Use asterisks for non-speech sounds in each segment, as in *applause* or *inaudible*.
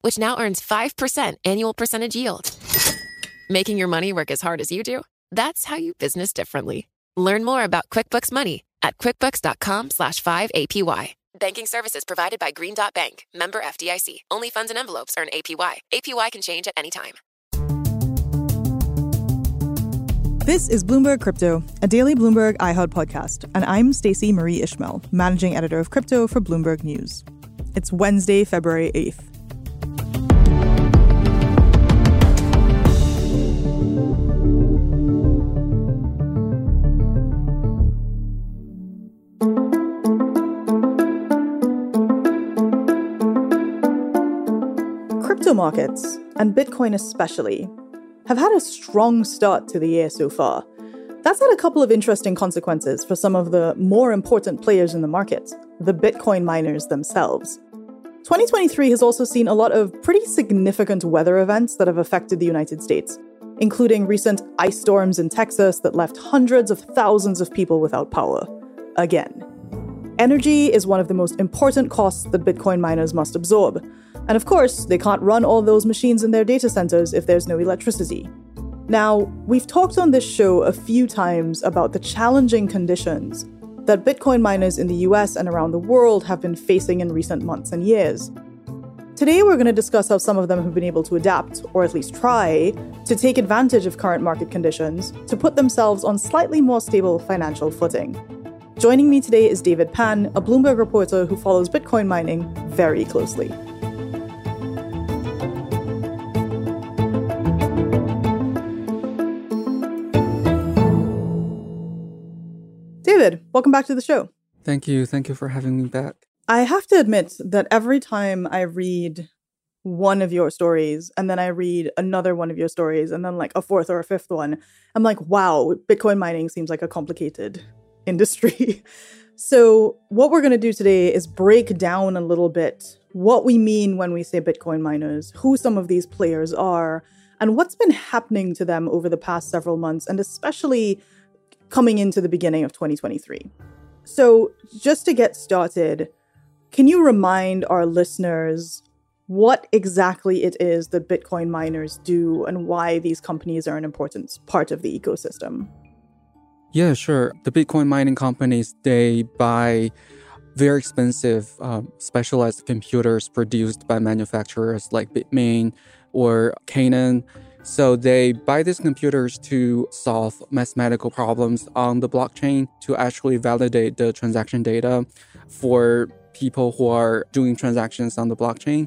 which now earns 5% annual percentage yield. Making your money work as hard as you do? That's how you business differently. Learn more about QuickBooks Money at quickbooks.com slash 5APY. Banking services provided by Green Dot Bank, member FDIC. Only funds and envelopes earn APY. APY can change at any time. This is Bloomberg Crypto, a daily Bloomberg iHeart podcast, and I'm Stacey Marie Ishmael, managing editor of crypto for Bloomberg News. It's Wednesday, February 8th. Markets, and Bitcoin especially, have had a strong start to the year so far. That's had a couple of interesting consequences for some of the more important players in the market, the Bitcoin miners themselves. 2023 has also seen a lot of pretty significant weather events that have affected the United States, including recent ice storms in Texas that left hundreds of thousands of people without power. Again. Energy is one of the most important costs that Bitcoin miners must absorb, and of course, they can't run all those machines in their data centers if there's no electricity. Now, we've talked on this show a few times about the challenging conditions that Bitcoin miners in the US and around the world have been facing in recent months and years. Today, we're going to discuss how some of them have been able to adapt, or at least try, to take advantage of current market conditions to put themselves on slightly more stable financial footing. Joining me today is David Pan, a Bloomberg reporter who follows Bitcoin mining very closely. David, welcome back to the show. Thank you. Thank you for having me back. I have to admit that every time I read one of your stories and then I read another one of your stories and then like a fourth or a fifth one, I'm like, wow, Bitcoin mining seems like a complicated industry. *laughs* so, what we're going to do today is break down a little bit what we mean when we say Bitcoin miners, who some of these players are, and what's been happening to them over the past several months, and especially coming into the beginning of 2023. So, just to get started, can you remind our listeners what exactly it is that Bitcoin miners do and why these companies are an important part of the ecosystem? Yeah, sure. The Bitcoin mining companies, they buy very expensive um, specialized computers produced by manufacturers like Bitmain or Canaan so they buy these computers to solve mathematical problems on the blockchain to actually validate the transaction data for people who are doing transactions on the blockchain.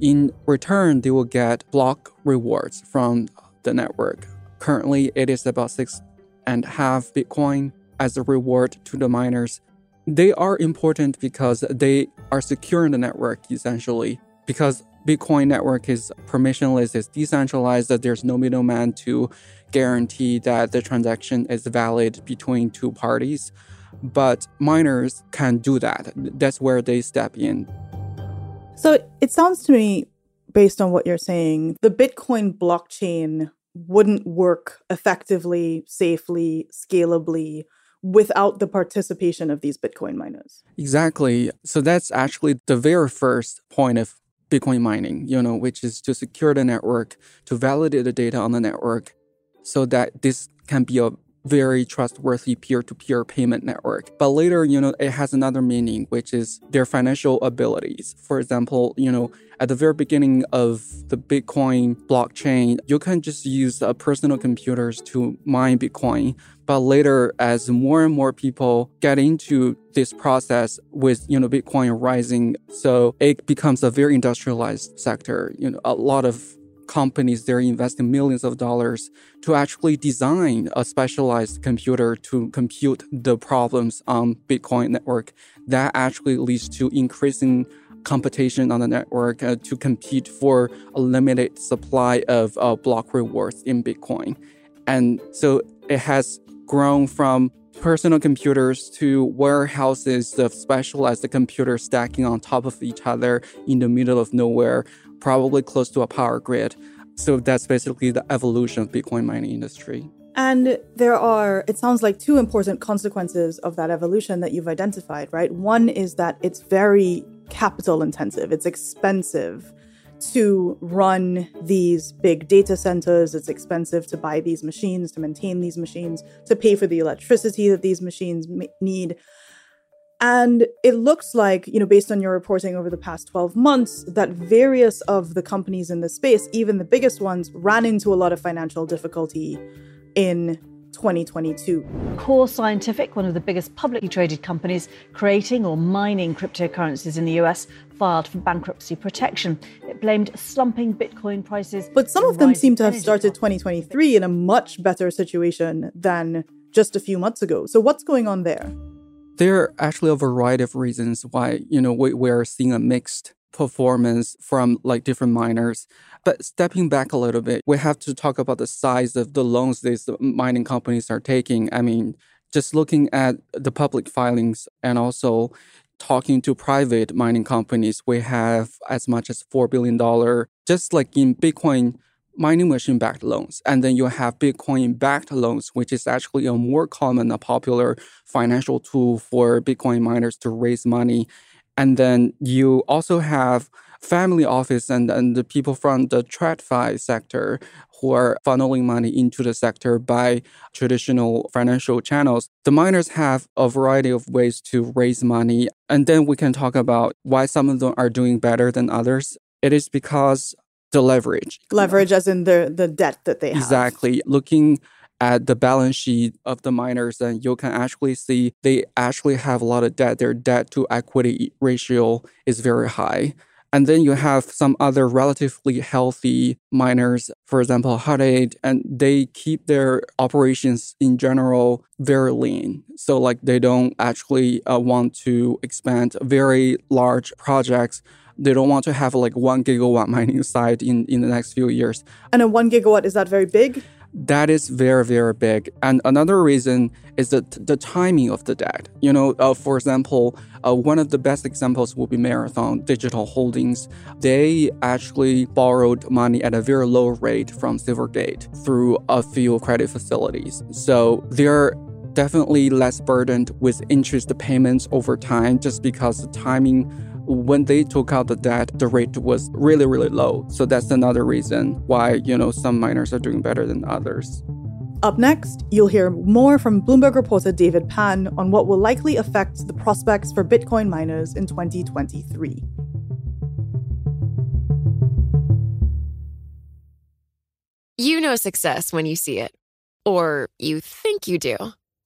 In return, they will get block rewards from the network. Currently, it is about six and a half Bitcoin as a reward to the miners. They are important because they are securing the network essentially. Because Bitcoin network is permissionless, it's decentralized, that there's no middleman to guarantee that the transaction is valid between two parties. But miners can do that. That's where they step in. So it sounds to me, based on what you're saying, the Bitcoin blockchain wouldn't work effectively, safely, scalably without the participation of these Bitcoin miners. Exactly. So that's actually the very first point of Bitcoin mining, you know, which is to secure the network, to validate the data on the network so that this can be a very trustworthy peer-to-peer payment network. But later, you know, it has another meaning, which is their financial abilities. For example, you know, at the very beginning of the Bitcoin blockchain, you can just use uh, personal computers to mine Bitcoin. But later, as more and more people get into this process with, you know, Bitcoin rising, so it becomes a very industrialized sector. You know, a lot of companies they're investing millions of dollars to actually design a specialized computer to compute the problems on bitcoin network that actually leads to increasing competition on the network uh, to compete for a limited supply of uh, block rewards in Bitcoin. And so it has grown from personal computers to warehouses of specialized computers stacking on top of each other in the middle of nowhere, probably close to a power grid. So that's basically the evolution of Bitcoin mining industry. And there are, it sounds like, two important consequences of that evolution that you've identified, right? One is that it's very capital intensive, it's expensive to run these big data centers. It's expensive to buy these machines, to maintain these machines, to pay for the electricity that these machines need. And it looks like, you know, based on your reporting over the past 12 months, that various of the companies in this space, even the biggest ones, ran into a lot of financial difficulty in 2022. Core Scientific, one of the biggest publicly traded companies creating or mining cryptocurrencies in the US, filed for bankruptcy protection. It blamed slumping Bitcoin prices. But some of them seem to have started 2023 in a much better situation than just a few months ago. So what's going on there? There are actually a variety of reasons why, you know, we, we're seeing a mixed performance from like different miners. But stepping back a little bit, we have to talk about the size of the loans these mining companies are taking. I mean, just looking at the public filings and also talking to private mining companies, we have as much as $4 billion just like in Bitcoin mining machine backed loans. And then you have Bitcoin backed loans, which is actually a more common, a popular financial tool for Bitcoin miners to raise money. And then you also have family office and, and the people from the TradFi sector who are funneling money into the sector by traditional financial channels. The miners have a variety of ways to raise money. And then we can talk about why some of them are doing better than others. It is because the leverage. Leverage as in the the debt that they have. Exactly. Looking at the balance sheet of the miners, and you can actually see they actually have a lot of debt. Their debt to equity ratio is very high. And then you have some other relatively healthy miners, for example, Hut 8, and they keep their operations in general very lean. So, like, they don't actually uh, want to expand very large projects they don't want to have like one gigawatt mining site in, in the next few years. And a one gigawatt, is that very big? That is very, very big. And another reason is that the timing of the debt. You know, uh, for example, uh, one of the best examples will be Marathon Digital Holdings. They actually borrowed money at a very low rate from Silvergate through a few credit facilities. So they're definitely less burdened with interest payments over time just because the timing when they took out the debt, the rate was really, really low. So that's another reason why, you know, some miners are doing better than others. Up next, you'll hear more from Bloomberg reporter David Pan on what will likely affect the prospects for Bitcoin miners in 2023. You know success when you see it, or you think you do.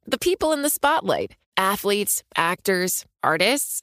The people in the spotlight athletes, actors, artists.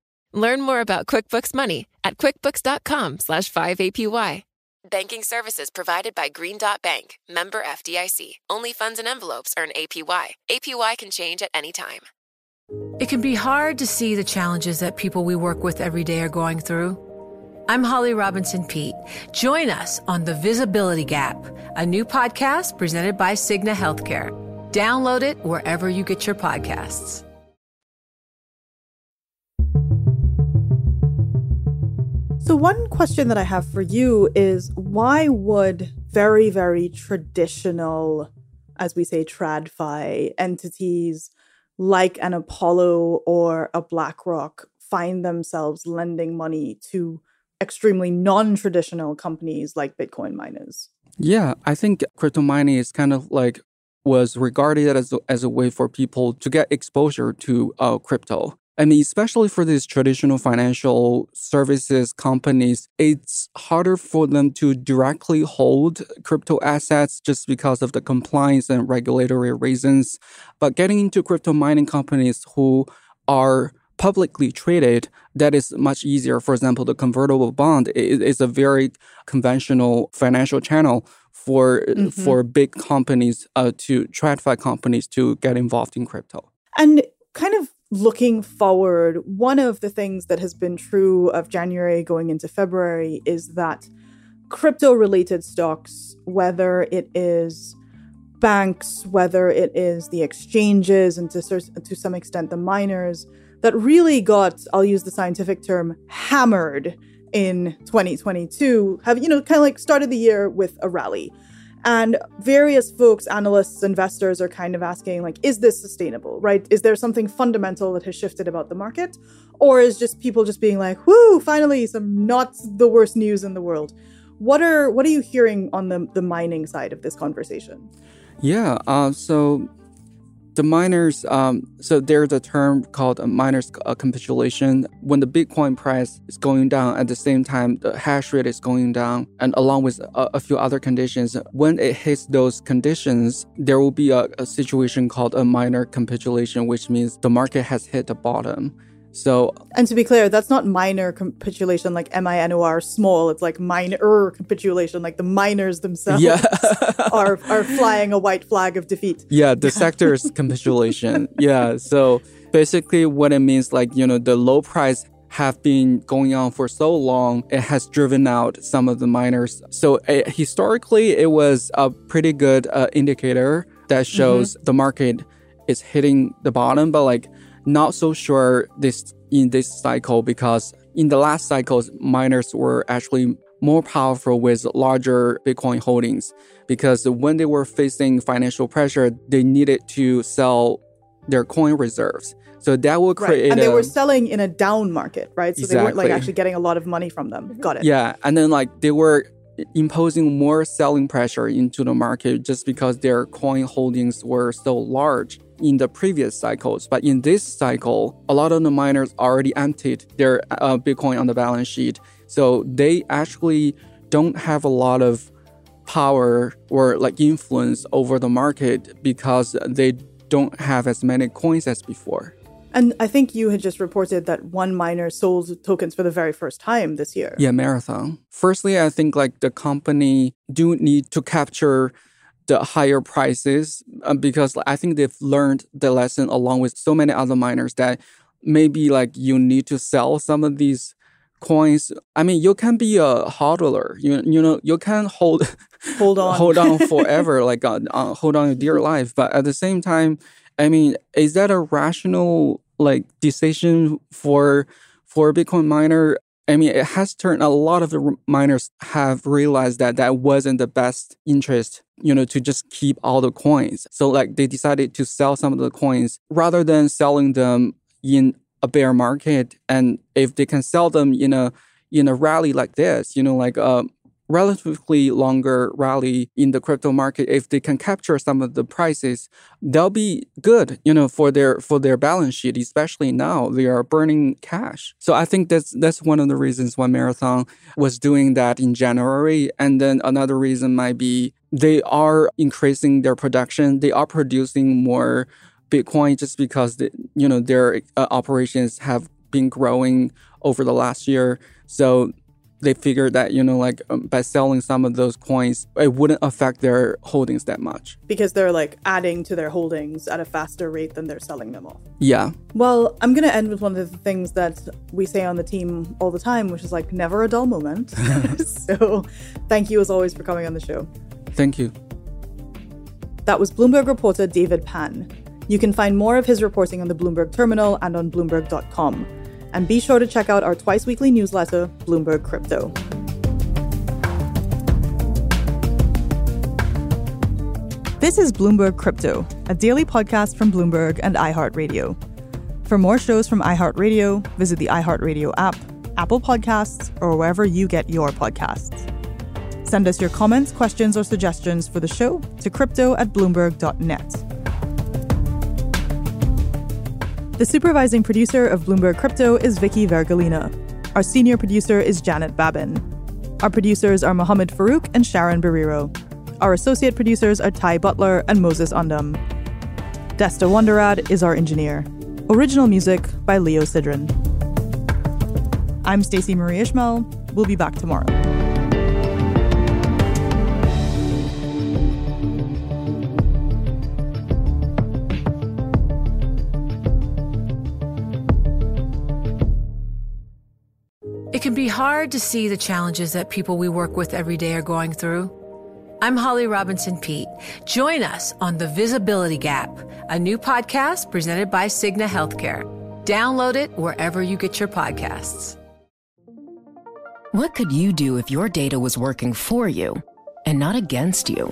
Learn more about QuickBooks Money at quickbooks.com/slash 5APY. Banking services provided by Green Dot Bank, member FDIC. Only funds and envelopes earn APY. APY can change at any time. It can be hard to see the challenges that people we work with every day are going through. I'm Holly Robinson Peete. Join us on The Visibility Gap, a new podcast presented by Cigna Healthcare. Download it wherever you get your podcasts. So, one question that I have for you is why would very, very traditional, as we say, TradFi entities like an Apollo or a BlackRock find themselves lending money to extremely non traditional companies like Bitcoin miners? Yeah, I think crypto mining is kind of like was regarded as as a way for people to get exposure to uh, crypto. I mean, especially for these traditional financial services companies, it's harder for them to directly hold crypto assets just because of the compliance and regulatory reasons. But getting into crypto mining companies who are publicly traded, that is much easier. For example, the convertible bond is a very conventional financial channel for mm-hmm. for big companies uh, to TradFi companies to get involved in crypto. And kind of looking forward, one of the things that has been true of January going into February is that crypto related stocks, whether it is banks, whether it is the exchanges, and to, to some extent the miners, that really got, I'll use the scientific term, hammered in 2022, have, you know, kind of like started the year with a rally. And various folks, analysts, investors are kind of asking, like, is this sustainable, right? Is there something fundamental that has shifted about the market? Or is just people just being like, whoo, finally, some not the worst news in the world? What are what are you hearing on the, the mining side of this conversation? Yeah, uh, so the miners, um, so there's a term called a miners uh, capitulation. When the Bitcoin price is going down, at the same time the hash rate is going down, and along with a, a few other conditions, when it hits those conditions, there will be a, a situation called a miner capitulation, which means the market has hit the bottom. So, and to be clear, that's not minor capitulation like M I N O R small. It's like minor capitulation, like the miners themselves yeah. *laughs* are are flying a white flag of defeat. Yeah, the sector's capitulation. *laughs* Yeah, so basically, what it means, like you know, the low price have been going on for so long, it has driven out some of the miners. So uh, historically, it was a pretty good uh, indicator that shows mm-hmm. the market is hitting the bottom, but like not so sure this in this cycle because in the last cycles, miners were actually more powerful with larger Bitcoin holdings because when they were facing financial pressure, they needed to sell their coin reserves. So that will create. Right. And they a, were selling in a down market, right? So exactly. they weren't like actually getting a lot of money from them. Got it. Yeah. And then like they were imposing more selling pressure into the market just because their coin holdings were so large in the previous cycles. But in this cycle, a lot of the miners already emptied their uh, Bitcoin on the balance sheet. So they actually don't have a lot of power or like influence over the market because they don't have as many coins as before. And I think you had just reported that one miner sold tokens for the very first time this year. Yeah, Marathon. Firstly, I think like the company do need to capture the higher prices uh, because I think they've learned the lesson along with so many other miners that maybe like you need to sell some of these coins. I mean, you can be a hodler. You you know you can hold *laughs* hold on hold on *laughs* forever, like uh, uh, hold on your dear life. But at the same time, I mean, is that a rational like decision for for a Bitcoin miner? I mean, it has turned a lot of the miners have realized that that wasn't the best interest, you know, to just keep all the coins. So like they decided to sell some of the coins rather than selling them in a bear market. And if they can sell them in a in a rally like this, you know, like uh, relatively longer rally in the crypto market if they can capture some of the prices they'll be good you know for their for their balance sheet especially now they are burning cash. So i think that's that's one of the reasons why marathon was doing that in january. And then another reason might be they are increasing their production. They are producing more bitcoin just because the, you know their uh, operations have been growing over the last year. So they figured that you know like um, by selling some of those coins it wouldn't affect their holdings that much. Because they're like adding to their holdings at a faster rate than they're selling them off. Yeah. Well i'm going to end with one of the things that we say on the team all the time which is like never a dull moment. *laughs* *laughs* So thank you as always for coming on the show. Thank you. That was bloomberg reporter david pan. You can find more of his reporting on the bloomberg terminal and on bloomberg.com and be sure to check out our twice weekly newsletter, Bloomberg Crypto. This is Bloomberg Crypto, a daily podcast from Bloomberg and iHeartRadio. For more shows from iHeartRadio, visit the iHeartRadio app, Apple Podcasts, or wherever you get your podcasts. Send us your comments, questions, or suggestions for the show to crypto at bloomberg.net. The supervising producer of Bloomberg Crypto is Vicky Vergolina. Our senior producer is Janet Babin. Our producers are Mohammed Farouk and Sharon Barrero. Our associate producers are Ty Butler and Moses Undum. Desta Wonderad is our engineer. Original music by Leo Sidran. I'm Stacey Marie Ishmael. We'll be back tomorrow. It can be hard to see the challenges that people we work with every day are going through. I'm Holly Robinson Peete. Join us on The Visibility Gap, a new podcast presented by Cigna Healthcare. Download it wherever you get your podcasts. What could you do if your data was working for you and not against you?